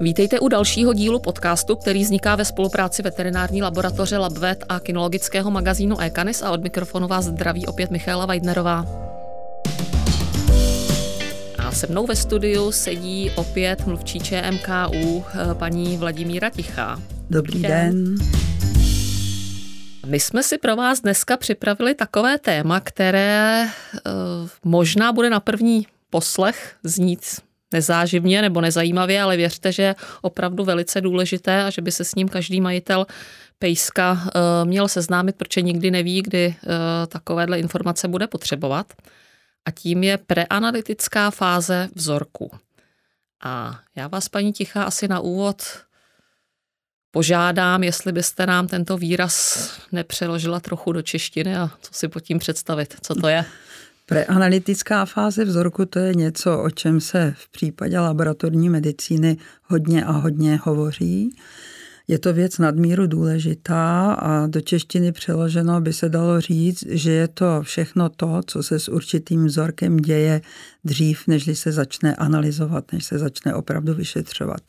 Vítejte u dalšího dílu podcastu, který vzniká ve spolupráci veterinární laboratoře LabVet a kinologického magazínu Ekanis a od mikrofonu vás zdraví opět Michála Weidnerová. A se mnou ve studiu sedí opět mluvčí ČMKU paní Vladimíra Tichá. Dobrý den. den. My jsme si pro vás dneska připravili takové téma, které uh, možná bude na první poslech znít nezáživně nebo nezajímavě, ale věřte, že je opravdu velice důležité a že by se s ním každý majitel pejska uh, měl seznámit, protože nikdy neví, kdy uh, takovéhle informace bude potřebovat. A tím je preanalytická fáze vzorku. A já vás, paní Tichá, asi na úvod požádám, jestli byste nám tento výraz nepřeložila trochu do češtiny a co si pod tím představit, co to je. Preanalytická fáze vzorku to je něco, o čem se v případě laboratorní medicíny hodně a hodně hovoří. Je to věc nadmíru důležitá a do češtiny přeloženo by se dalo říct, že je to všechno to, co se s určitým vzorkem děje dřív, než se začne analyzovat, než se začne opravdu vyšetřovat.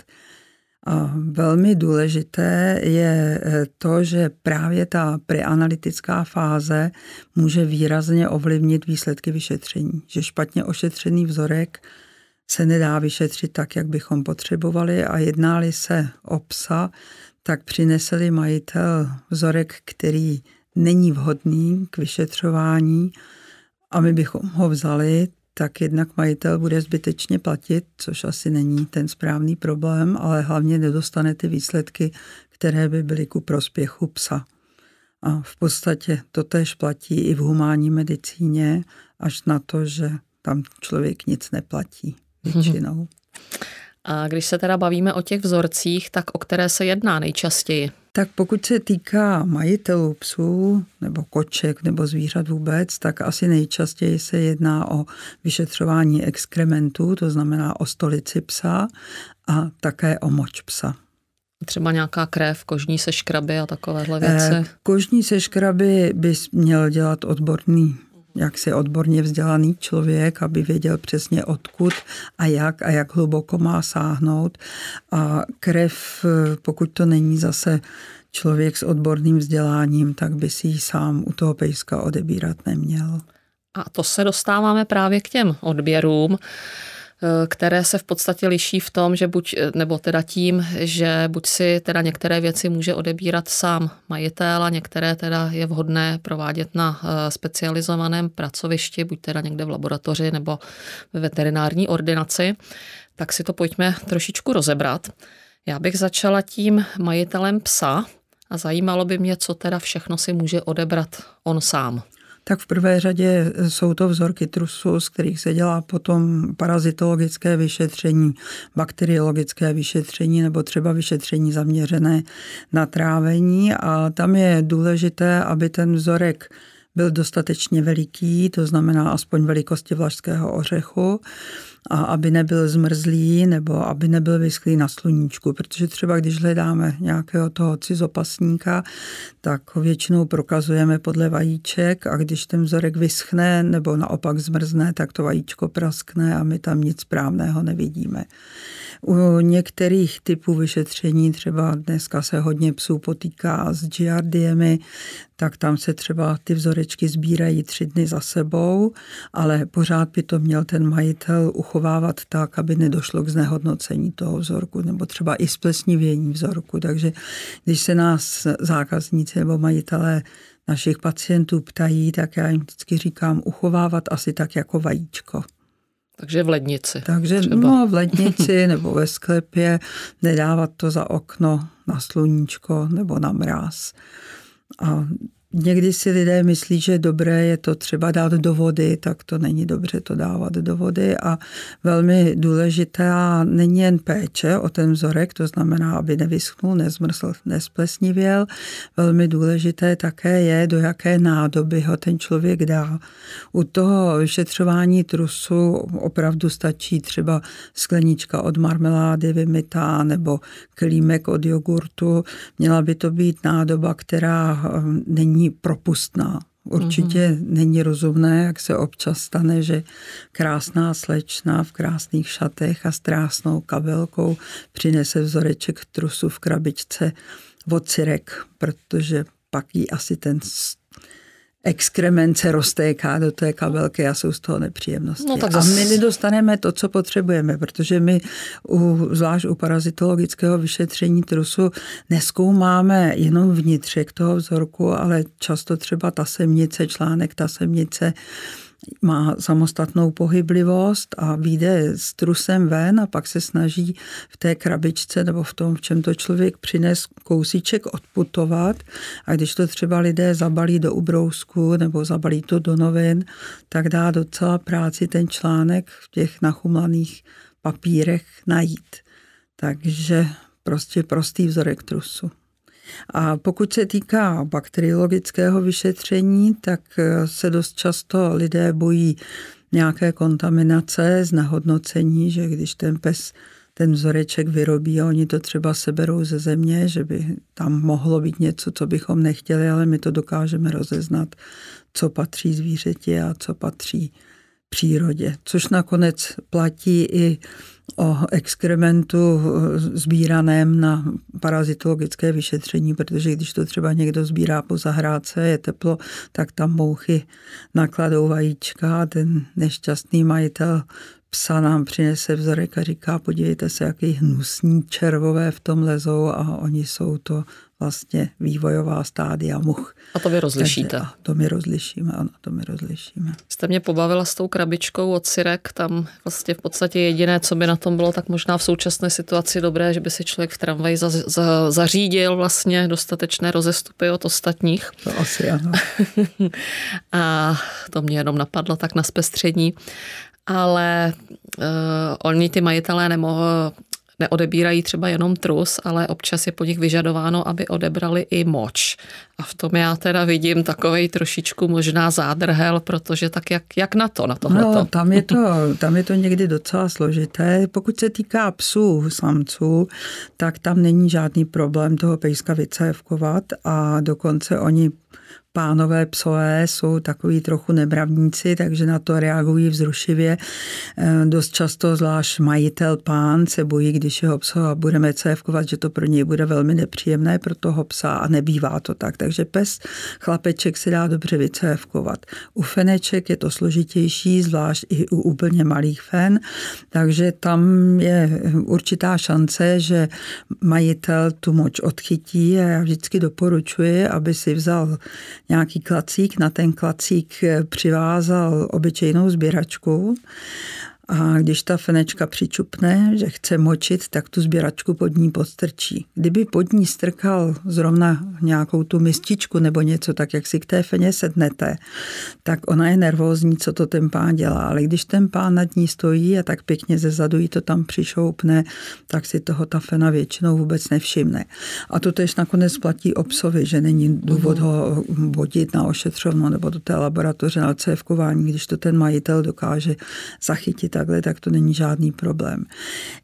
Velmi důležité je eh, to, že právě ta preanalytická fáze může výrazně ovlivnit výsledky vyšetření. Že špatně ošetřený vzorek se nedá vyšetřit tak, jak bychom potřebovali a jednáli se o psa, tak přineseli majitel vzorek, který není vhodný k vyšetřování a my bychom ho vzali, tak jednak majitel bude zbytečně platit, což asi není ten správný problém, ale hlavně nedostane ty výsledky, které by byly ku prospěchu psa. A v podstatě to tež platí i v humánní medicíně, až na to, že tam člověk nic neplatí většinou. A když se teda bavíme o těch vzorcích, tak o které se jedná nejčastěji? Tak pokud se týká majitelů psů nebo koček nebo zvířat vůbec, tak asi nejčastěji se jedná o vyšetřování exkrementů, to znamená o stolici psa a také o moč psa. Třeba nějaká krev, kožní seškraby a takovéhle věci? Eh, kožní seškraby by měl dělat odborný jaksi odborně vzdělaný člověk, aby věděl přesně odkud a jak a jak hluboko má sáhnout. A krev, pokud to není zase člověk s odborným vzděláním, tak by si ji sám u toho pejska odebírat neměl. A to se dostáváme právě k těm odběrům. Eh, které se v podstatě liší v tom, že buď, eh, nebo teda tím, že buď si teda některé věci může odebírat sám majitel a některé teda je vhodné provádět na eh, specializovaném pracovišti, buď teda někde v laboratoři nebo ve veterinární ordinaci, tak si to pojďme trošičku rozebrat. Já bych začala tím majitelem psa a zajímalo by mě, co teda všechno si může odebrat on sám tak v prvé řadě jsou to vzorky trusu, z kterých se dělá potom parazitologické vyšetření, bakteriologické vyšetření nebo třeba vyšetření zaměřené na trávení. A tam je důležité, aby ten vzorek byl dostatečně veliký, to znamená aspoň velikosti vlašského ořechu, a aby nebyl zmrzlý nebo aby nebyl vysklý na sluníčku, protože třeba když hledáme nějakého toho cizopasníka, tak ho většinou prokazujeme podle vajíček a když ten vzorek vyschne nebo naopak zmrzne, tak to vajíčko praskne a my tam nic správného nevidíme. U některých typů vyšetření, třeba dneska se hodně psů potýká s giardiemi, tak tam se třeba ty vzorečky sbírají tři dny za sebou, ale pořád by to měl ten majitel uchovávat tak, aby nedošlo k znehodnocení toho vzorku, nebo třeba i splesnivění vzorku. Takže když se nás zákazníci nebo majitelé našich pacientů ptají, tak já jim vždycky říkám uchovávat asi tak jako vajíčko. Takže v lednici. Takže třeba. no, v lednici nebo ve sklepě, nedávat to za okno na sluníčko nebo na mráz. A Někdy si lidé myslí, že dobré je to třeba dát do vody, tak to není dobře to dávat do vody a velmi důležitá není jen péče o ten vzorek, to znamená, aby nevyschnul, nezmrzl, nesplesnivěl. Velmi důležité také je, do jaké nádoby ho ten člověk dá. U toho vyšetřování trusu opravdu stačí třeba sklenička od marmelády vymytá nebo klímek od jogurtu. Měla by to být nádoba, která hm, není není propustná. Určitě mm-hmm. není rozumné, jak se občas stane, že krásná slečna v krásných šatech a s krásnou kabelkou přinese vzoreček trusu v krabičce od cirek, protože pak jí asi ten exkrement se roztéká do té kabelky a jsou z toho nepříjemnosti. No, tak zase... A my nedostaneme to, co potřebujeme, protože my, u, zvlášť u parazitologického vyšetření trusu, neskoumáme jenom vnitřek toho vzorku, ale často třeba ta semnice, článek ta semnice, má samostatnou pohyblivost a vyjde s trusem ven a pak se snaží v té krabičce nebo v tom, v čem to člověk přines kousíček odputovat a když to třeba lidé zabalí do ubrousku nebo zabalí to do novin, tak dá docela práci ten článek v těch nachumlaných papírech najít. Takže prostě prostý vzorek trusu. A pokud se týká bakteriologického vyšetření, tak eh, se dost často lidé bojí nějaké kontaminace, znehodnocení, že když ten pes ten vzoreček vyrobí a oni to třeba seberou ze země, že by tam mohlo být něco, co bychom nechtěli, ale my to dokážeme rozeznat, co patří zvířeti a co patří přírodě. Což nakonec platí i o exkrementu sbíraném na parazitologické vyšetření, protože když to třeba někdo sbírá po zahrádce, je teplo, tak tam mouchy nakladou vajíčka a ten nešťastný majitel psa nám přinese vzorek a říká, podívejte se, jaký hnusní červové v tom lezou a oni jsou to vlastně vývojová stádia much. A to vy rozlišíte? Takže, to my rozlišíme, ano, to my rozlišíme. Jste mě pobavila s tou krabičkou od Sirek, tam vlastně v podstatě jediné, co by na tom bylo, tak možná v současné situaci dobré, že by si člověk v tramvaji za, za, zařídil vlastně dostatečné rozestupy od ostatních. To asi ano. a to mě jenom napadlo tak na zpestření ale uh, oni ty majitelé nemohou, neodebírají třeba jenom trus, ale občas je po nich vyžadováno, aby odebrali i moč. A v tom já teda vidím takovej trošičku možná zádrhel, protože tak jak, jak na to, na tohle? No, tam je to, tam je to někdy docela složité. Pokud se týká psů, samců, tak tam není žádný problém toho pejska vycévkovat a dokonce oni pánové psové jsou takový trochu nebravníci, takže na to reagují vzrušivě. Eh, dost často, zvlášť majitel pán, se bojí, když jeho psa budeme cévkovat, že to pro něj bude velmi nepříjemné pro toho psa a nebývá to tak. Takže pes, chlapeček se dá dobře vycévkovat. U feneček je to složitější, zvlášť i u úplně malých fen, takže tam je určitá šance, že majitel tu moč odchytí a já vždycky doporučuji, aby si vzal nějaký klacík, na ten klacík přivázal obyčejnou sběračku a když ta fenečka přičupne, že chce močit, tak tu sběračku pod ní podstrčí. Kdyby pod ní strkal zrovna nějakou tu mističku nebo něco, tak jak si k té feně sednete, tak ona je nervózní, co to ten pán dělá. Ale když ten pán nad ní stojí a tak pěkně ze zadu jí to tam přišoupne, tak si toho ta fena většinou vůbec nevšimne. A to tež nakonec platí obsovi, že není důvod ho vodit na ošetřovnu nebo do té laboratoře na cévkování, když to ten majitel dokáže zachytit takhle, tak to není žádný problém.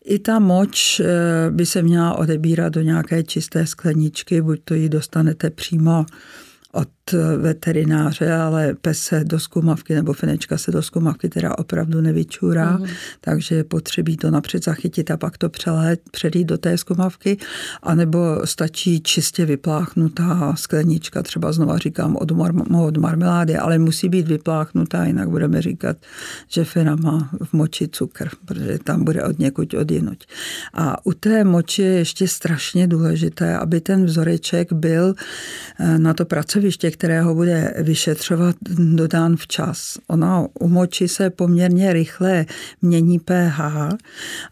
I ta moč eh, by se měla odebírat do nějaké čisté skleničky, buď to ji dostanete přímo od veterináře, ale pes se do zkumavky nebo fenečka se do zkumavky teda opravdu nevyčůrá, mm. takže je potřebí to napřed zachytit a pak to přelét, předít do té zkumavky, anebo stačí čistě vypláchnutá sklenička, třeba znova říkám od, mar- od marmelády, ale musí být vypláchnutá, jinak budeme říkat, že fena má v moči cukr, protože tam bude od někud odjinuť. A u té moči je ještě strašně důležité, aby ten vzoreček byl eh, na to pracoviště, které ho bude vyšetřovat, dodán včas. Ona u moči se poměrně rychle mění pH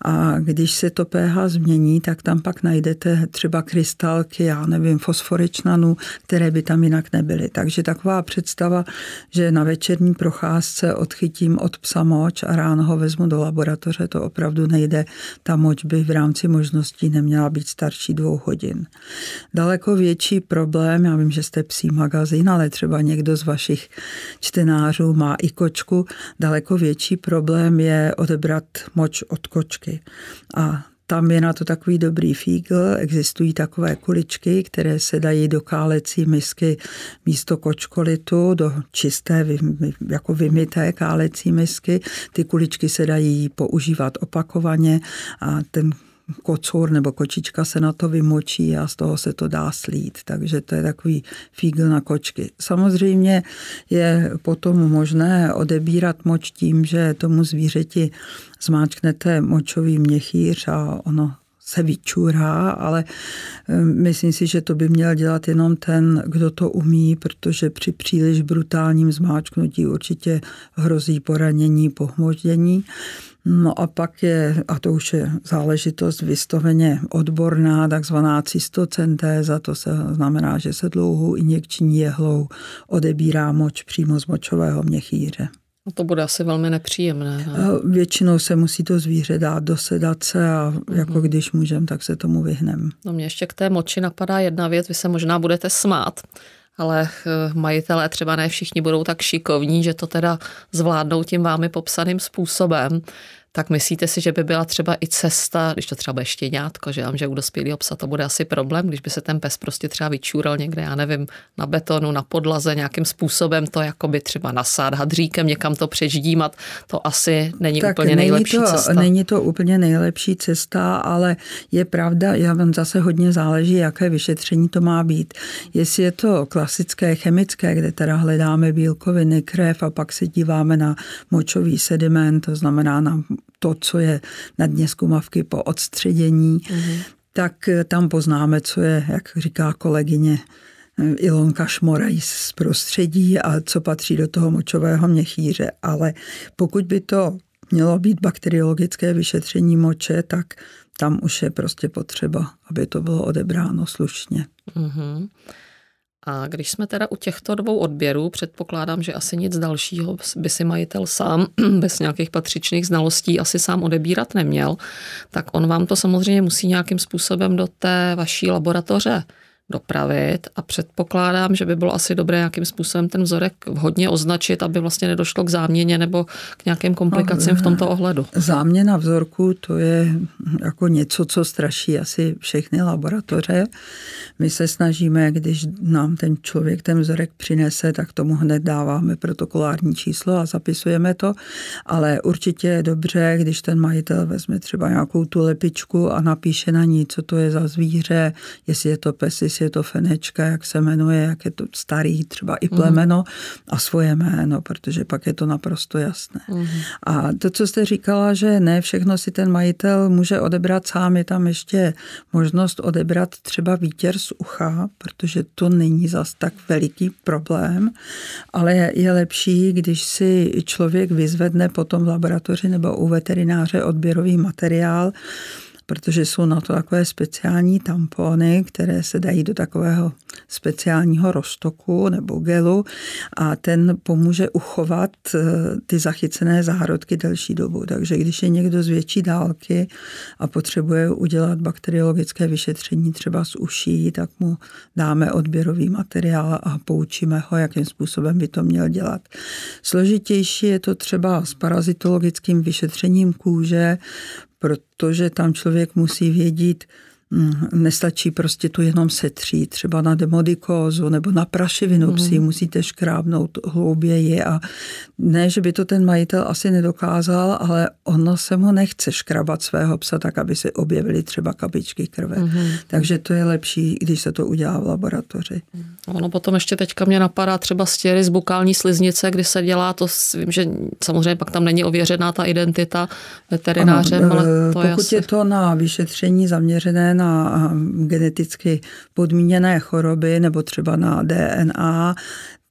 a když se to pH změní, tak tam pak najdete třeba krystalky, já nevím, fosforičnanů, které by tam jinak nebyly. Takže taková představa, že na večerní procházce odchytím od psa moč a ráno ho vezmu do laboratoře, to opravdu nejde. Ta moč by v rámci možností neměla být starší dvou hodin. Daleko větší problém, já vím, že jste psí magazín, ale třeba někdo z vašich čtenářů má i kočku. Daleko větší problém je odebrat moč od kočky. A tam je na to takový dobrý fígl. Existují takové kuličky, které se dají do kálecí misky místo kočkolitu, do čisté, jako vymité kálecí misky. Ty kuličky se dají používat opakovaně a ten kocour nebo kočička se na to vymočí a z toho se to dá slít. Takže to je takový fígl na kočky. Samozřejmě je potom možné odebírat moč tím, že tomu zvířeti zmáčknete močový měchýř a ono se vyčurá, ale eh, myslím si, že to by měl dělat jenom ten, kdo to umí, protože při příliš brutálním zmáčknutí určitě hrozí poranění, pohmoždění. No a pak je, a to už je záležitost vystaveně odborná, takzvaná cystocentéza, to se znamená, že se dlouhou injekční jehlou odebírá moč přímo z močového měchýře. No to bude asi velmi nepříjemné. Ne? Většinou se musí to zvíře dát do sedace a mm-hmm. jako když můžeme, tak se tomu vyhnem. No mě ještě k té moči napadá jedna věc, vy se možná budete smát, ale eh, majitelé třeba ne všichni budou tak šikovní, že to teda zvládnou tím vámi popsaným způsobem tak myslíte si, že by byla třeba i cesta, když to třeba bude štěňátko, že, že u dospělého psa to bude asi problém, když by se ten pes prostě třeba vyčúral někde, já nevím, na betonu, na podlaze, nějakým způsobem to jakoby třeba nasát hadříkem, někam to přeždímat, to asi není tak úplně není nejlepší to, cesta. Není to úplně nejlepší cesta, ale je pravda, já vám zase hodně záleží, jaké vyšetření to má být. Jestli je to klasické chemické, kde teda hledáme bílkoviny, krev a pak se díváme na močový sediment, to znamená na to, co je na dně zkumavky po odstředění, mm-hmm. tak eh, tam poznáme, co je, jak říká kolegyně eh, Ilonka Šmoraj z prostředí a co patří do toho močového měchýře. Ale pokud by to mělo být bakteriologické vyšetření moče, tak tam už je prostě potřeba, aby to bylo odebráno slušně. Mm-hmm. A když jsme teda u těchto dvou odběrů, předpokládám, že asi nic dalšího by si majitel sám bez nějakých patřičných znalostí asi sám odebírat neměl, tak on vám to samozřejmě musí nějakým způsobem do té vaší laboratoře dopravit a předpokládám, že by bylo asi dobré nějakým způsobem ten vzorek vhodně označit, aby vlastně nedošlo k záměně nebo k nějakým komplikacím v tomto ohledu. Záměna vzorku to je jako něco, co straší asi všechny laboratoře. My se snažíme, když nám ten člověk ten vzorek přinese, tak tomu hned dáváme protokolární číslo a zapisujeme to, ale určitě je dobře, když ten majitel vezme třeba nějakou tu lepičku a napíše na ní, co to je za zvíře, jestli je to pes, jestli je to fenečka, jak se jmenuje, jak je to starý třeba i plemeno mm. a svoje jméno, protože pak je to naprosto jasné. Mm. A to, co jste říkala, že ne všechno si ten majitel může odebrat sám, je tam ještě možnost odebrat třeba výtěr z ucha, protože to není zas tak veliký problém, ale je lepší, když si člověk vyzvedne potom v laboratoři nebo u veterináře odběrový materiál, protože jsou na to takové speciální tampony, které se dají do takového speciálního roztoku nebo gelu a ten pomůže uchovat eh, ty zachycené zárodky delší dobu. Takže když je někdo z větší dálky a potřebuje udělat bakteriologické vyšetření třeba z uší, tak mu dáme odběrový materiál a poučíme ho, jakým způsobem by to měl dělat. Složitější je to třeba s parazitologickým vyšetřením kůže, protože tam člověk musí vědět, nestačí prostě to jenom setřít, třeba na demodikózu nebo na prašivinu mm. psí, musíte škrábnout hlouběji a ne, že by to ten majitel asi nedokázal, ale ono se mu nechce škrabat svého psa tak, aby se objevily třeba kapičky krve. Mm. Takže to je lepší, když se to udělá v laboratoři. Ono potom ještě teďka mě napadá třeba stěry z bukální sliznice, kdy se dělá to, vím, že samozřejmě pak tam není ověřená ta identita veterinářem, ano, ale to pokud je, asi... je to na vyšetření zaměřené na na geneticky podmíněné choroby nebo třeba na DNA,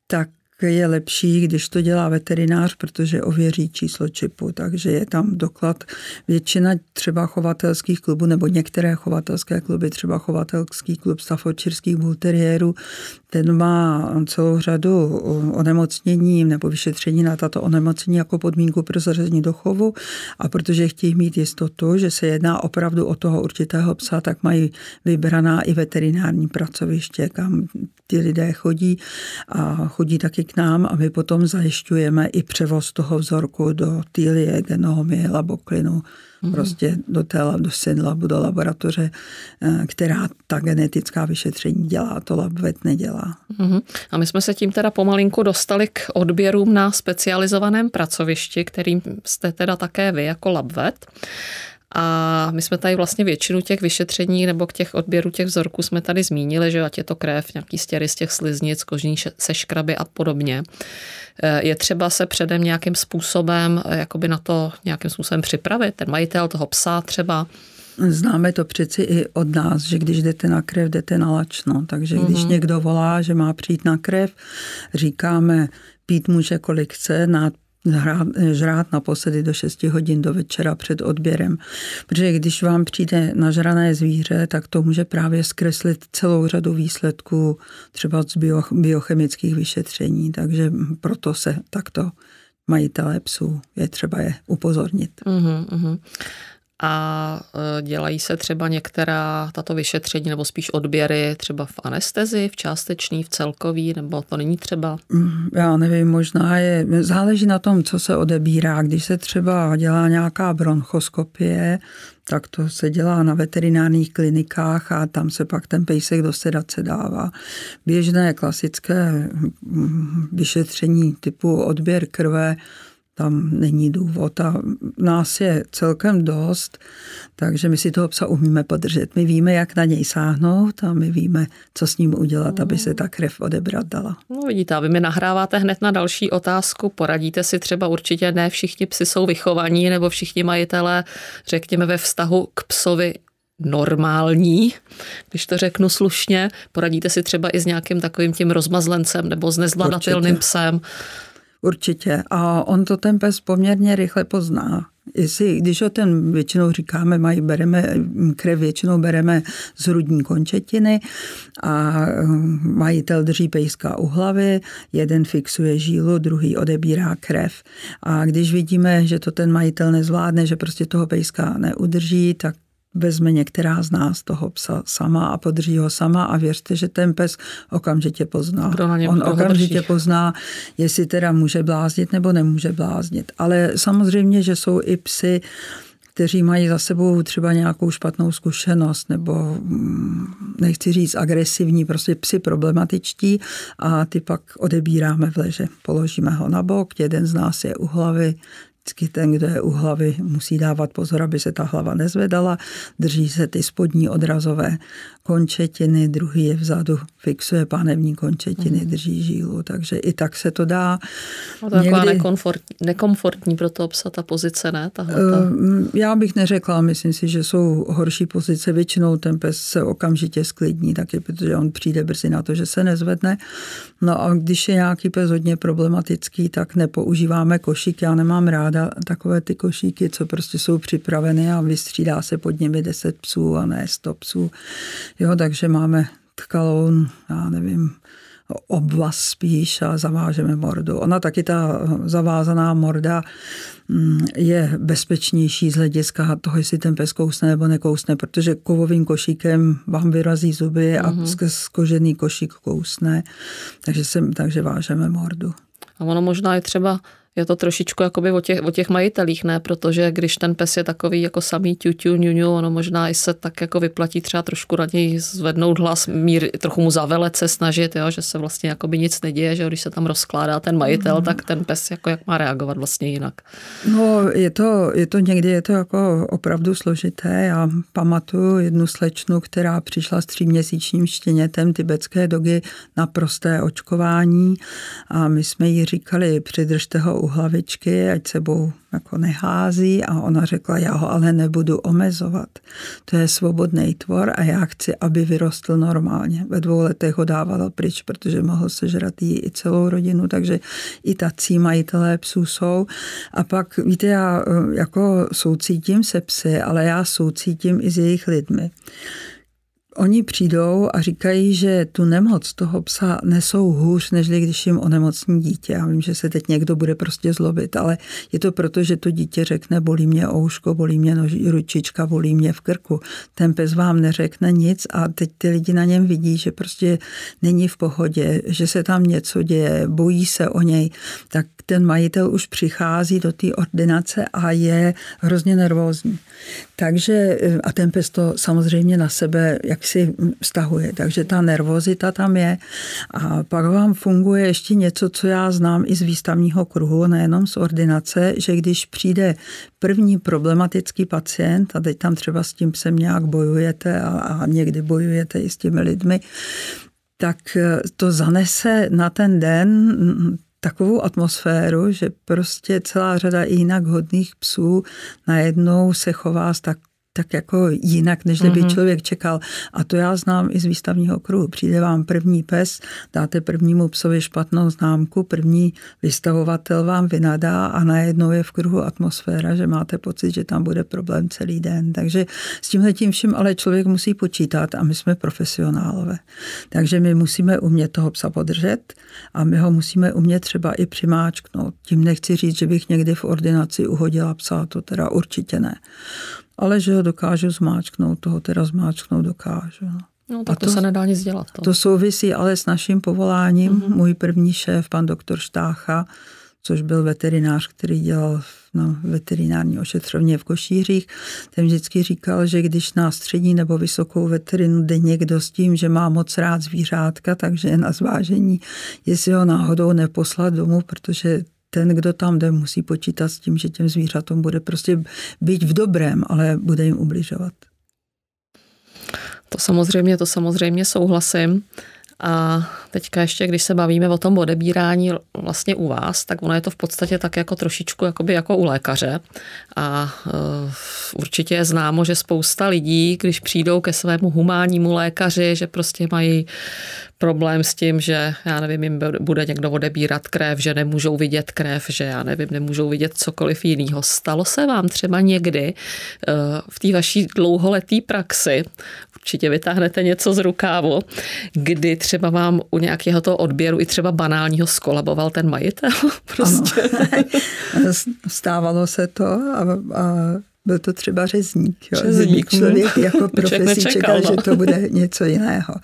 tak je lepší, když to dělá veterinář, protože ověří číslo čipu, takže je tam doklad. Většina třeba chovatelských klubů nebo některé chovatelské kluby, třeba chovatelský klub staffordshireských bulteriérů, ten má celou řadu onemocnění nebo vyšetření na tato onemocnění jako podmínku pro zařazení do chovu. A protože chtějí mít jistotu, že se jedná opravdu o toho určitého psa, tak mají vybraná i veterinární pracoviště, kam ty lidé chodí a chodí taky k nám. A my potom zajišťujeme i převoz toho vzorku do týlie, genomy, laboklinu, mm-hmm. prostě do té do Synlabu, do laboratoře, eh, která ta genetická vyšetření dělá, to LabVet nedělá. Mm-hmm. A my jsme se tím teda pomalinku dostali k odběrům na specializovaném pracovišti, kterým jste teda také vy jako LabVet. A my jsme tady vlastně většinu těch vyšetření nebo k těch odběrů těch vzorků jsme tady zmínili, že ať je to krev, nějaký stěry z těch sliznic, kožní seškraby a podobně. Eh, je třeba se předem nějakým způsobem eh, jakoby na to nějakým způsobem připravit, ten majitel toho psa třeba. Známe to přeci i od nás, že když jdete na krev, jdete na lačno. Takže když mm-hmm. někdo volá, že má přijít na krev, říkáme, pít může kolik chce, na žrát, naposledy do 6 hodin do večera před odběrem. Protože když vám přijde nažrané zvíře, tak to může právě zkreslit celou řadu výsledků třeba z bio, biochemických vyšetření, takže proto se takto majitelé psů je třeba je upozornit. Uh-huh, uh-huh a e, dělají se třeba některá tato vyšetření nebo spíš odběry třeba v anestezi, v částečný, v celkový, nebo to není třeba? Mm, já nevím, možná je, záleží na tom, co se odebírá. Když se třeba dělá nějaká bronchoskopie, tak to se dělá na veterinárních klinikách a tam se pak ten pejsek do sedace dává. Běžné klasické mm, vyšetření typu odběr krve, tam není důvod a nás je celkem dost, takže my si toho psa umíme podržet. My víme, jak na něj sáhnout a my víme, co s ním udělat, aby se ta krev odebrat dala. No vidíte, a vy mi nahráváte hned na další otázku. Poradíte si třeba určitě, ne všichni psy jsou vychovaní, nebo všichni majitelé, řekněme, ve vztahu k psovi normální, když to řeknu slušně. Poradíte si třeba i s nějakým takovým tím rozmazlencem nebo s nezvladatelným psem. Určitě. A on to ten pes poměrně rychle pozná. Jestli, když o ten většinou říkáme, mají, bereme, krev většinou bereme z hrudní končetiny a hm, majitel drží pejska u hlavy, jeden fixuje žílu, druhý odebírá krev. A když vidíme, že to ten majitel nezvládne, že prostě toho pejska neudrží, tak vezme některá z nás toho psa sama a podrží ho sama a věřte, že ten pes okamžitě pozná. Kdo na něm, On okamžitě drží. pozná, jestli teda může bláznit nebo nemůže bláznit. Ale samozřejmě, že jsou i psy, kteří mají za sebou třeba nějakou špatnou zkušenost nebo mm, nechci říct agresivní, prostě psy problematičtí a ty pak odebíráme v leže. Položíme ho na bok, jeden z nás je u hlavy, vždycky ten, kdo je u hlavy, musí dávat pozor, aby se ta hlava nezvedala, drží se ty spodní odrazové končetiny, druhý je vzadu, fixuje pánevní končetiny, mm. drží žílu, takže i tak se to dá. No to je Někdy... nekomfortní, nekomfortní pro toho psa ta pozice, ne? Tahle, ta... Já bych neřekla, myslím si, že jsou horší pozice, většinou ten pes se okamžitě sklidní, taky protože on přijde brzy na to, že se nezvedne. No a když je nějaký pes hodně problematický, tak nepoužíváme košík, já nemám ráda takové ty košíky, co prostě jsou připraveny a vystřídá se pod nimi 10 psů a ne 100 psů. Jo, takže máme tkaloun, já nevím, obvaz spíš a zavážeme mordu. Ona taky ta zavázaná morda mm, je bezpečnější z hlediska toho, jestli ten pes kousne nebo nekousne, protože kovovým košíkem vám vyrazí zuby a mm-hmm. skrz kožený košík kousne, takže, se, takže vážeme mordu. A ono možná je třeba je to trošičku jakoby o těch, o těch majitelích, ne? Protože když ten pes je takový jako samý ťuťu, ňuňu, ono možná i se tak jako vyplatí třeba trošku na něj zvednout hlas, mír, trochu mu zavelet se snažit, jo? že se vlastně jakoby nic neděje, že když se tam rozkládá ten majitel, mm. tak ten pes jako jak má reagovat vlastně jinak. No je to, je to někdy je to jako opravdu složité. Já pamatuju jednu slečnu, která přišla s tříměsíčním štěnětem tibetské dogy na prosté očkování a my jsme jí říkali, přidržte ho u hlavičky, ať sebou jako nehází a ona řekla, já ho ale nebudu omezovat. To je svobodný tvor a já chci, aby vyrostl normálně. Ve dvou letech ho dávala pryč, protože mohl sežrat jí i celou rodinu, takže i tací majitelé psů jsou. A pak, víte, já eh, jako soucítím se psy, ale já soucítím i s jejich lidmi oni přijdou a říkají, že tu nemoc toho psa nesou hůř, než když jim onemocní dítě. Já vím, že se teď někdo bude prostě zlobit, ale je to proto, že to dítě řekne, bolí mě ouško, bolí mě noži, ručička, bolí mě v krku. Ten pes vám neřekne nic a teď ty lidi na něm vidí, že prostě není v pohodě, že se tam něco děje, bojí se o něj, tak ten majitel už přichází do té ordinace a je hrozně nervózní. Takže a ten pes to samozřejmě na sebe jaksi vztahuje. Takže ta nervozita tam je. A pak vám funguje ještě něco, co já znám i z výstavního kruhu, nejenom z ordinace, že když přijde první problematický pacient, a teď tam třeba s tím psem nějak bojujete a, a někdy bojujete i s těmi lidmi, tak to zanese na ten den takovou atmosféru, že prostě celá řada jinak hodných psů najednou se chová s tak tak jako jinak, než by mm-hmm. člověk čekal. A to já znám i z výstavního kruhu. Přijde vám první pes, dáte prvnímu psovi špatnou známku, první vystavovatel vám vynadá a najednou je v kruhu atmosféra, že máte pocit, že tam bude problém celý den. Takže s tímhle tím vším ale člověk musí počítat a my jsme profesionálové. Takže my musíme umět toho psa podržet a my ho musíme umět třeba i přimáčknout. Tím nechci říct, že bych někdy v ordinaci uhodila psa, to teda určitě ne ale že ho dokážu zmáčknout, toho teda zmáčknout dokážu. No. No, tak to, to se nedá nic dělat. To. to souvisí ale s naším povoláním. Mm-hmm. Můj první šéf, pan doktor Štácha, což byl veterinář, který dělal na veterinární ošetřovně v Košířích, ten vždycky říkal, že když na střední nebo vysokou veterinu jde někdo s tím, že má moc rád zvířátka, takže je na zvážení, jestli ho náhodou neposlat domů, protože ten, kdo tam jde, musí počítat s tím, že těm zvířatům bude prostě být v dobrém, ale bude jim ubližovat. To samozřejmě, to samozřejmě souhlasím. A teďka ještě, když se bavíme o tom odebírání vlastně u vás, tak ono je to v podstatě tak jako trošičku jakoby jako u lékaře. A uh, určitě je známo, že spousta lidí, když přijdou ke svému humánnímu lékaři, že prostě mají problém s tím, že já nevím, jim bude někdo odebírat krev, že nemůžou vidět krev, že já nevím, nemůžou vidět cokoliv jiného. Stalo se vám třeba někdy uh, v té vaší dlouholetý praxi, určitě vytáhnete něco z rukávu, kdy třeba vám u nějakého toho odběru i třeba banálního skolaboval ten majitel. Prostě. Ano. Stávalo se to a, a byl to třeba řezník. Jo. Řezník. Člověk jako profesi čekal, čekal no. že to bude něco jiného.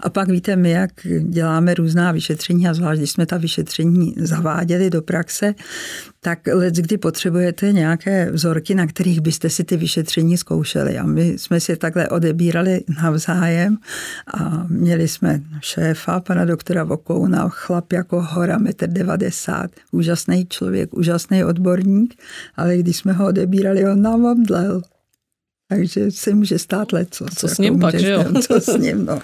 A pak víte, my jak děláme různá vyšetření a zvlášť, když jsme ta vyšetření zaváděli do praxe, tak let, kdy potřebujete nějaké vzorky, na kterých byste si ty vyšetření zkoušeli. A my jsme si takhle odebírali navzájem a měli jsme šéfa, pana doktora Vokouna, chlap jako hora, metr 90, úžasný člověk, úžasný odborník, ale když jsme ho odebírali, on nám tamam dlal. Takže se může stát leco. Co s ním pak, že jo? Co s ním, no.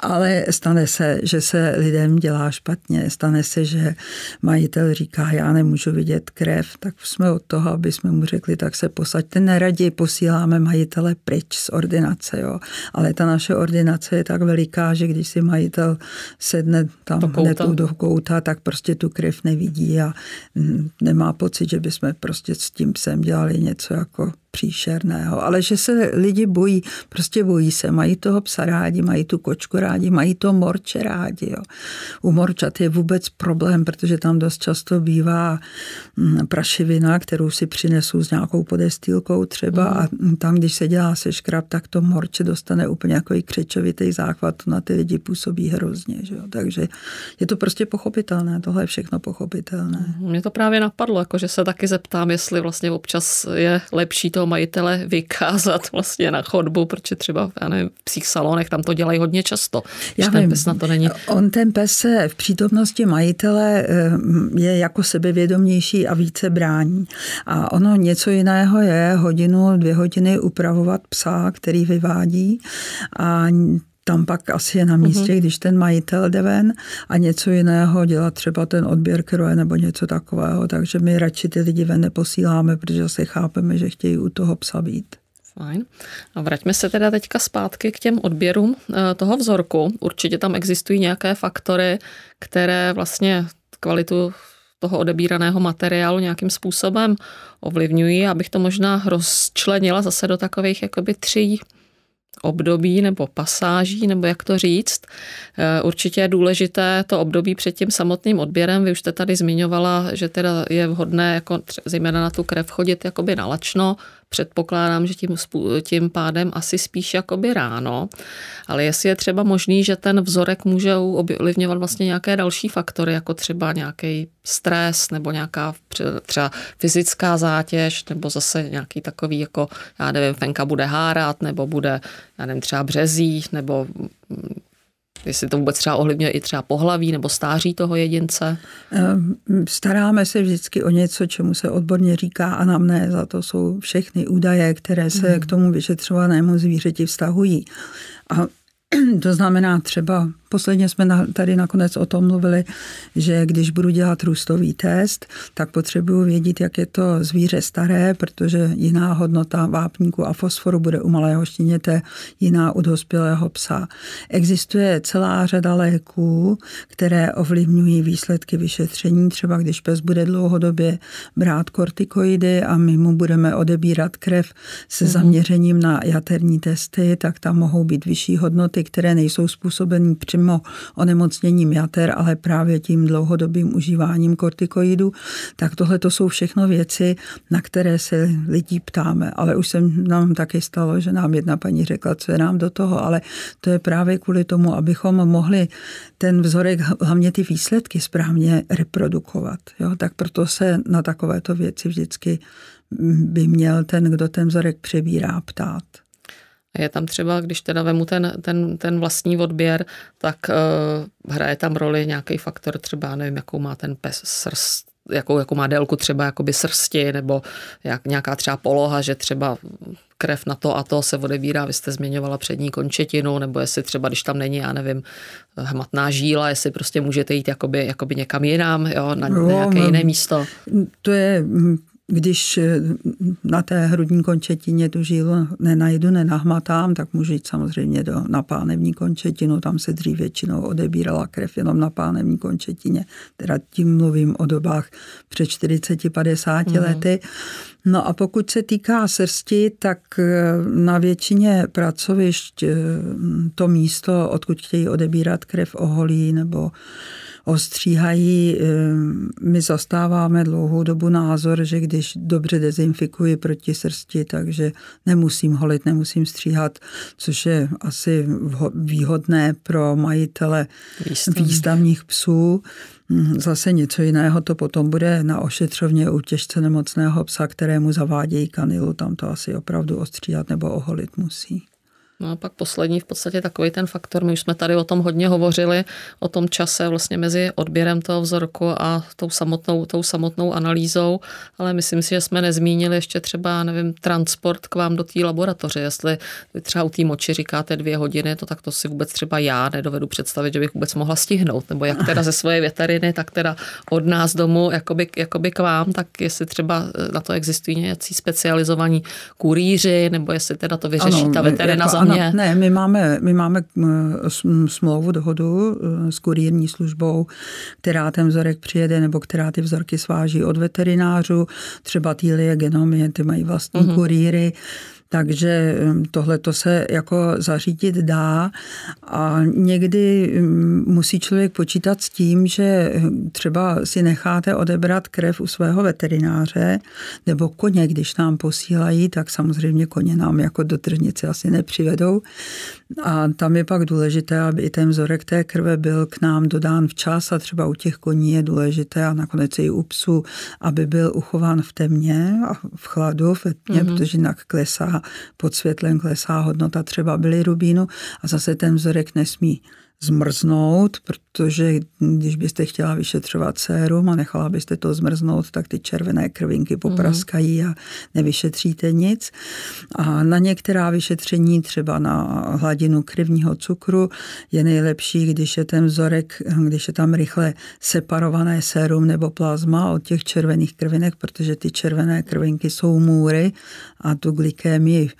Ale stane se, že se lidem dělá špatně, stane se, že majitel říká, já nemůžu vidět krev, tak jsme od toho, aby jsme mu řekli, tak se posaďte. Neraději posíláme majitele pryč z ordinace, jo. Ale ta naše ordinace je tak veliká, že když si majitel sedne tam do hned do kouta, tak prostě tu krev nevidí a nemá pocit, že bychom prostě s tím psem dělali něco jako příšerného, ale že se lidi bojí, prostě bojí se, mají toho psa rádi, mají tu kočku rádi, mají to morče rádi. Jo. U morčat je vůbec problém, protože tam dost často bývá mm, prašivina, kterou si přinesou s nějakou podestýlkou třeba mm. a tam, když se dělá seškrab, tak to morče dostane úplně jako křečovitý záchvat, to na ty lidi působí hrozně. Že jo. Takže je to prostě pochopitelné, tohle je všechno pochopitelné. Mě to právě napadlo, jako že se taky zeptám, jestli vlastně občas je lepší to toho majitele vykázat vlastně na chodbu, protože třeba já nevím, v psích salonech tam to dělají hodně často. Já ten pes na to není. On ten pes se v přítomnosti majitele eh, je jako sebevědomější a více brání. A ono něco jiného je hodinu, dvě hodiny upravovat psa, který vyvádí a tam pak asi je na mhm. místě, uh-huh. když ten majitel jde ven a něco jiného dělat třeba ten odběr kroje nebo něco takového, takže my radši ty lidi ven neposíláme, protože se chápeme, že chtějí u toho psa být. Fajn. A vraťme se teda teďka zpátky k těm odběrům eh, toho vzorku. Určitě tam existují nějaké faktory, které vlastně kvalitu toho odebíraného materiálu nějakým způsobem ovlivňují. Abych to možná rozčlenila zase do takových jakoby tří období nebo pasáží, nebo jak to říct. Eh, určitě je důležité to období před tím samotným odběrem. Vy už jste tady zmiňovala, že teda je vhodné jako zejména na tu krev chodit jakoby nalačno, předpokládám, že tím, tím pádem asi spíš jakoby ráno, ale jestli je třeba možný, že ten vzorek může ovlivňovat vlastně nějaké další faktory, jako třeba nějaký stres nebo nějaká třeba fyzická zátěž, nebo zase nějaký takový, jako já nevím, fenka bude hárat, nebo bude, já nevím, třeba březí, nebo jestli to vůbec třeba ovlivňuje i třeba pohlaví nebo stáří toho jedince? Ehm, staráme se vždycky o něco, čemu se odborně říká anamnéza. To jsou všechny údaje, které se hmm. k tomu vyšetřovanému zvířeti vztahují. A to znamená třeba Posledně jsme na, tady nakonec o tom mluvili, že když budu dělat růstový test, tak potřebuju vědět, jak je to zvíře staré, protože jiná hodnota vápníku a fosforu bude u malého štěněte, jiná u dospělého psa. Existuje celá řada léků, které ovlivňují výsledky vyšetření. Třeba když pes bude dlouhodobě brát kortikoidy a my mu budeme odebírat krev se mhm. zaměřením na jaterní testy, tak tam mohou být vyšší hodnoty, které nejsou způsobeny při přímo onemocněním jater, ale právě tím dlouhodobým užíváním kortikoidů, tak tohle to jsou všechno věci, na které se lidí ptáme. Ale už se nám taky stalo, že nám jedna paní řekla, co je nám do toho, ale to je právě kvůli tomu, abychom mohli ten vzorek, hlavně ty výsledky správně reprodukovat. Jo? Tak proto se na takovéto věci vždycky by měl ten, kdo ten vzorek přebírá, ptát. Je tam třeba, když teda vemu ten, ten, ten vlastní odběr, tak uh, hraje tam roli nějaký faktor, třeba nevím, jakou má ten pes srst, jakou, jakou má délku třeba jakoby srsti, nebo jak, nějaká třeba poloha, že třeba krev na to a to se odebírá, vy jste zmiňovala přední končetinu, nebo jestli třeba, když tam není, já nevím, hmatná žíla, jestli prostě můžete jít jakoby, jakoby někam jinam, jo, na, no, nějaké jiné místo. To je když eh, na té hrudní končetině tu žílu nenajdu, nenahmatám, tak můžu jít samozřejmě do, na pánevní končetinu, tam se dřív většinou odebírala krev jenom na pánevní končetině, teda tím mluvím o dobách před 40-50 mm. lety. No a pokud se týká srsti, tak eh, na většině pracovišť eh, to místo, odkud chtějí odebírat krev, oholí nebo ostříhají. Eh, my zastáváme dlouhou dobu názor, že když dobře dezinfikuji proti srsti, takže nemusím holit, nemusím stříhat, což je asi výhodné pro majitele Výstav. výstavních psů. Hm, zase něco jiného to potom bude na ošetřovně u těžce nemocného psa, kterému zavádějí kanilu, tam to asi opravdu ostříhat nebo oholit musí. No a pak poslední v podstatě takový ten faktor, my už jsme tady o tom hodně hovořili, o tom čase vlastně mezi odběrem toho vzorku a tou samotnou, tou samotnou analýzou, ale myslím si, že jsme nezmínili ještě třeba, nevím, transport k vám do té laboratoře, jestli vy třeba u té moči říkáte dvě hodiny, to tak to si vůbec třeba já nedovedu představit, že bych vůbec mohla stihnout, nebo jak teda ze své veteriny, tak teda od nás domů, jakoby, jakoby k vám, tak jestli třeba na to existují nějací specializovaní kurýři, nebo jestli teda to vyřeší ano, ta veterina jako, za mě. Ano, ne, my máme, my máme eh, smlouvu, dohodu eh, s kurírní službou, která ten vzorek přijede nebo která ty vzorky sváží od veterinářů. Třeba týlie genomy, ty mají vlastní uh-huh. kurýry. Takže um, tohle to se jako zařídit dá a někdy um, musí člověk počítat s tím, že um, třeba si necháte odebrat krev u svého veterináře nebo koně, když nám posílají, tak samozřejmě koně nám jako do tržnice asi nepřivedou. A tam je pak důležité, aby i ten vzorek té krve byl k nám dodán včas a třeba u těch koní je důležité a nakonec i u psů, aby byl uchován v temně a v chladu, v tmě, mm-hmm. protože jinak klesá pod světlem klesá hodnota třeba bilirubínu a zase ten vzorek nesmí zmrznout, protože když byste chtěla vyšetřovat sérum a nechala byste to zmrznout, tak ty červené krvinky popraskají a nevyšetříte nic. A na některá vyšetření, třeba na hladinu krevního cukru, je nejlepší, když je ten vzorek, když je tam rychle separované sérum nebo plazma od těch červených krvinek, protože ty červené krvinky jsou můry a tu glykémii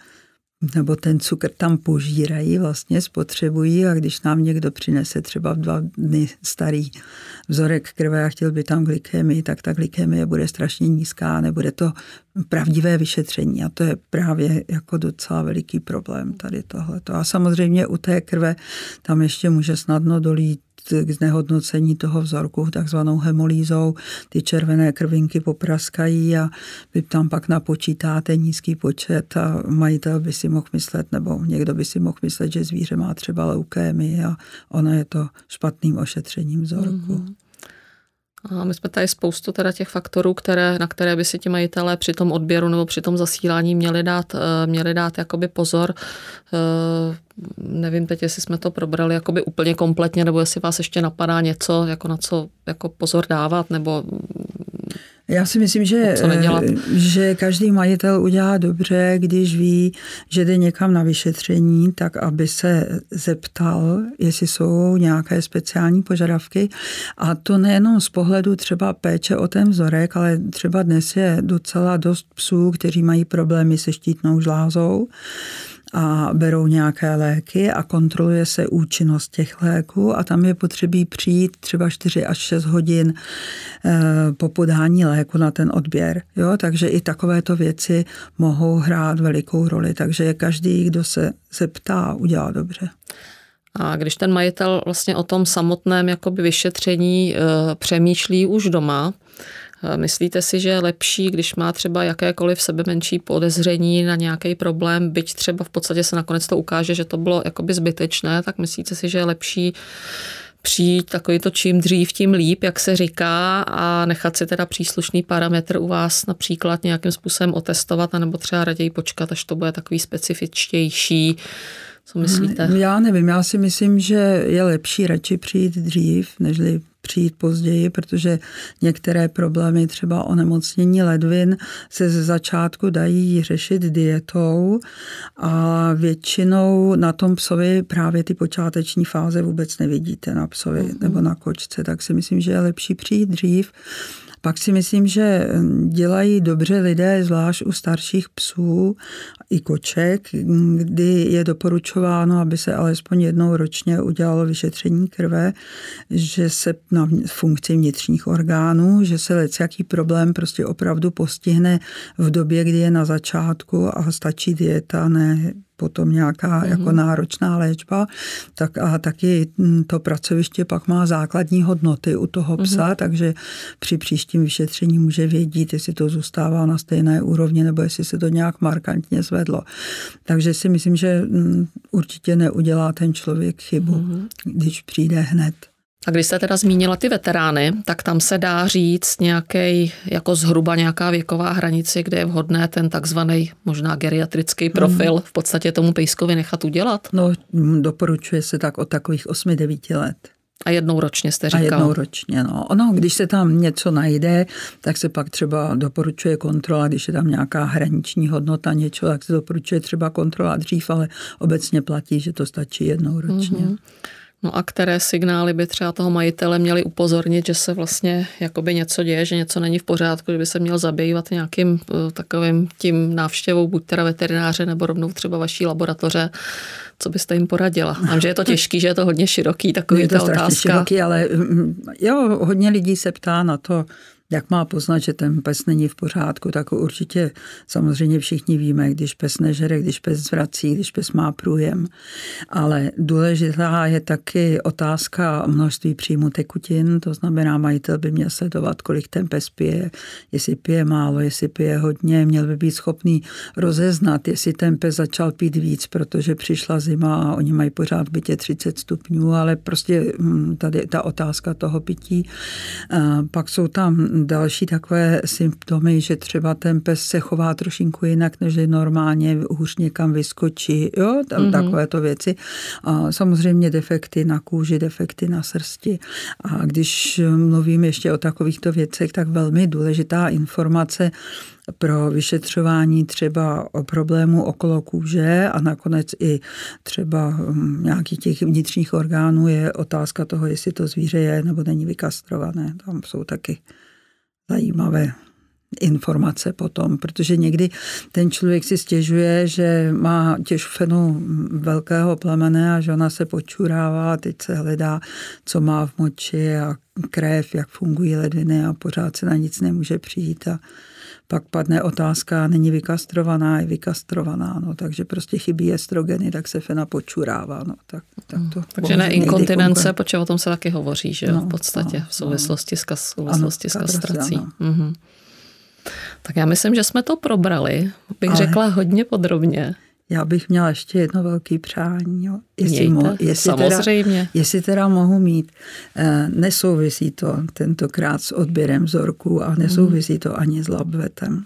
nebo ten cukr tam požírají, vlastně spotřebují a když nám někdo přinese třeba v dva dny starý vzorek krve a chtěl by tam glykemii, tak ta glykemie bude strašně nízká, nebude to pravdivé vyšetření a to je právě jako docela veliký problém tady tohleto. A samozřejmě u té krve tam ještě může snadno dolít k znehodnocení toho vzorku takzvanou hemolízou. Ty červené krvinky popraskají a vy tam pak napočítáte nízký počet a majitel by si mohl myslet, nebo někdo by si mohl myslet, že zvíře má třeba leukémii a ono je to špatným ošetřením vzorku. Mm-hmm. A my jsme tady spoustu teda těch faktorů, které, na které by si ti majitelé při tom odběru nebo při tom zasílání měli dát, eh, měli dát jakoby pozor. Eh, nevím teď, jestli jsme to probrali jakoby úplně kompletně, nebo jestli vás ještě napadá něco, jako na co jako pozor dávat, nebo já si myslím, že, že každý majitel udělá dobře, když ví, že jde někam na vyšetření, tak aby se zeptal, jestli jsou nějaké speciální požadavky. A to nejenom z pohledu třeba péče o ten vzorek, ale třeba dnes je docela dost psů, kteří mají problémy se štítnou žlázou a berou nějaké léky a kontroluje se účinnost těch léků a tam je potřebí přijít třeba 4 až 6 hodin eh, po podání léku na ten odběr. Jo? Takže i takovéto věci mohou hrát velikou roli. Takže každý, kdo se zeptá, udělá dobře. A když ten majitel vlastně o tom samotném jakoby vyšetření e, přemýšlí už doma, Myslíte si, že je lepší, když má třeba jakékoliv sebe menší podezření na nějaký problém, byť třeba v podstatě se nakonec to ukáže, že to bylo jakoby zbytečné, tak myslíte si, že je lepší přijít takový to čím dřív, tím líp, jak se říká, a nechat si teda příslušný parametr u vás například nějakým způsobem otestovat, anebo třeba raději počkat, až to bude takový specifičtější. Co myslíte? Já nevím, já si myslím, že je lepší radši přijít dřív, nežli přijít později, protože některé problémy, třeba onemocnění ledvin, se ze začátku dají řešit dietou a většinou na tom psovi právě ty počáteční fáze vůbec nevidíte na psovi mm-hmm. nebo na kočce, tak si myslím, že je lepší přijít dřív pak si myslím, že dělají dobře lidé, zvlášť u starších psů i koček, kdy je doporučováno, aby se alespoň jednou ročně udělalo vyšetření krve, že se na funkci vnitřních orgánů, že se jaký problém prostě opravdu postihne v době, kdy je na začátku a stačí dieta, ne potom nějaká mm-hmm. jako náročná léčba, tak a taky to pracoviště pak má základní hodnoty u toho psa, mm-hmm. takže při příštím vyšetření může vědět, jestli to zůstává na stejné úrovni nebo jestli se to nějak markantně zvedlo. Takže si myslím, že mm, určitě neudělá ten člověk chybu, mm-hmm. když přijde hned. A když jste teda zmínila ty veterány, tak tam se dá říct nějaký, jako zhruba nějaká věková hranice, kde je vhodné ten takzvaný možná geriatrický profil hmm. v podstatě tomu pejskovi nechat udělat? No, doporučuje se tak od takových 8-9 let. A jednou ročně jste říkal? A jednou ročně, no. Ono, když se tam něco najde, tak se pak třeba doporučuje kontrola, když je tam nějaká hraniční hodnota něčeho, tak se doporučuje třeba kontrola dřív, ale obecně platí, že to stačí jednou ročně. Mm-hmm. No a které signály by třeba toho majitele měly upozornit, že se vlastně jakoby něco děje, že něco není v pořádku, že by se měl zabývat nějakým eh, takovým tím návštěvou, buď teda veterináře nebo rovnou třeba vaší laboratoře, co byste jim poradila? Vím, že je to těžký, že je to hodně široký, takový je to ta otázka. Široký, ale mm, jo, hodně lidí se ptá na to, jak má poznat, že ten pes není v pořádku, tak určitě samozřejmě všichni víme, když pes nežere, když pes zvrací, když pes má průjem. Ale důležitá je taky otázka množství příjmu tekutin, to znamená, majitel by měl sledovat, kolik ten pes pije, jestli pije málo, jestli pije hodně, měl by být schopný rozeznat, jestli ten pes začal pít víc, protože přišla zima a oni mají pořád v bytě 30 stupňů, ale prostě hm, tady ta otázka toho pití. Pak jsou tam další takové symptomy, že třeba ten pes se chová trošinku jinak, než normálně hůř někam vyskočí, jo, tam mm-hmm. takovéto věci. A samozřejmě defekty na kůži, defekty na srsti. A když mluvím ještě o takovýchto věcech, tak velmi důležitá informace pro vyšetřování třeba o problému okolo kůže a nakonec i třeba hm, nějakých těch vnitřních orgánů je otázka toho, jestli to zvíře je nebo není vykastrované. Tam jsou taky zajímavé informace potom, protože někdy ten člověk si stěžuje, že má těžfenu velkého plemene a žena se počurává, teď se hledá, co má v moči a krev, jak fungují ledviny a pořád se na nic nemůže přijít a pak padne otázka, není vykastrovaná, je vykastrovaná, no, takže prostě chybí estrogeny, tak se fena počurává. No, tak, tak to hmm. takže ne inkontinence, protože o tom se taky hovoří, že no, v podstatě no, v souvislosti, no. s, kas, souvislosti ano, s kastrací. Ano. Mm-hmm. Tak já myslím, že jsme to probrali, bych Ale... řekla hodně podrobně. Já bych měla ještě jedno velké přání. Jo. Jestli, mo, jestli, Samozřejmě. Teda, jestli teda mohu mít, eh, nesouvisí to tentokrát s odběrem vzorků a nesouvisí to ani s labvetem.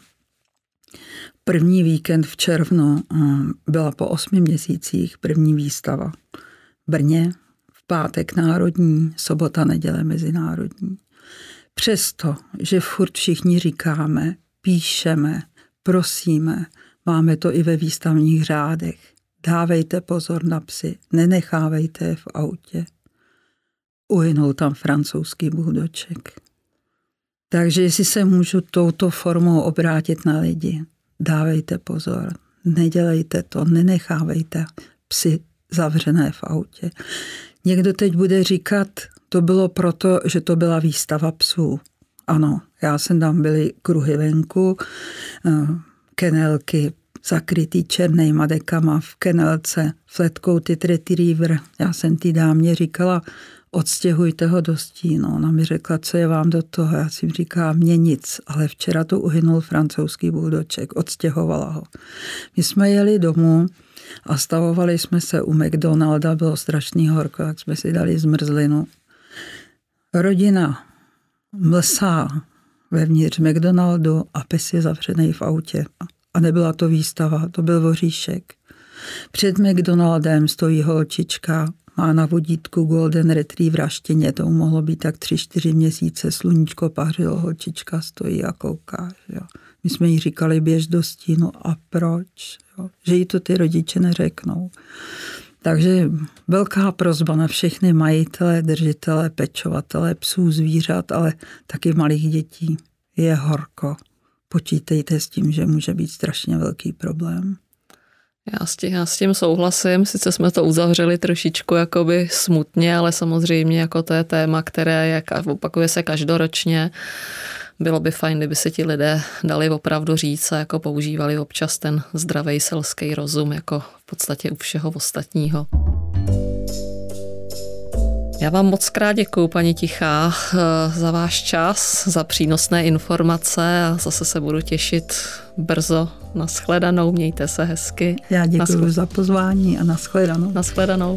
První víkend v červnu eh, byla po osmi měsících první výstava. V Brně, v pátek národní, sobota, neděle mezinárodní. Přesto, že furt všichni říkáme, píšeme, prosíme, Máme to i ve výstavních řádech. Dávejte pozor na psy, nenechávejte je v autě. Uhynul tam francouzský buldoček. Takže jestli se můžu touto formou obrátit na lidi, dávejte pozor, nedělejte to, nenechávejte psy zavřené v autě. Někdo teď bude říkat, to bylo proto, že to byla výstava psů. Ano, já jsem tam byli kruhy venku, eh, kenelky zakrytý černýma dekama v kenelce, fletkou ty retriever. Já jsem té dámě říkala, odstěhujte ho do stínu. Ona mi řekla, co je vám do toho. Já si říká, mě nic, ale včera tu uhynul francouzský buldoček, odstěhovala ho. My jsme jeli domů a stavovali jsme se u McDonalda, bylo strašný horko, tak jsme si dali zmrzlinu. Rodina mlsá vevnitř McDonaldu a pes je zavřený v autě. A nebyla to výstava, to byl voříšek. Před McDonaldem stojí holčička, má na vodítku Golden Retriever štěně, to mohlo být tak tři, čtyři měsíce, sluníčko pařilo, holčička stojí a kouká. Jo. My jsme jí říkali, běž do stínu a proč? Jo. Že jí to ty rodiče neřeknou. Takže velká prozba na všechny majitele, držitele, pečovatele, psů, zvířat, ale taky malých dětí. Je horko počítejte s tím, že může být strašně velký problém. Já s, tím, já s tím souhlasím, sice jsme to uzavřeli trošičku jakoby smutně, ale samozřejmě jako to je téma, které je, opakuje se každoročně. Bylo by fajn, kdyby se ti lidé dali opravdu říct a jako používali občas ten zdravý selský rozum jako v podstatě u všeho ostatního. Já vám moc krát děkuji, paní Tichá, eh, za váš čas, za přínosné informace a zase se budu těšit brzo. Naschledanou, mějte se hezky. Já děkuji Naschle... za pozvání a naschledanou. Naschledanou.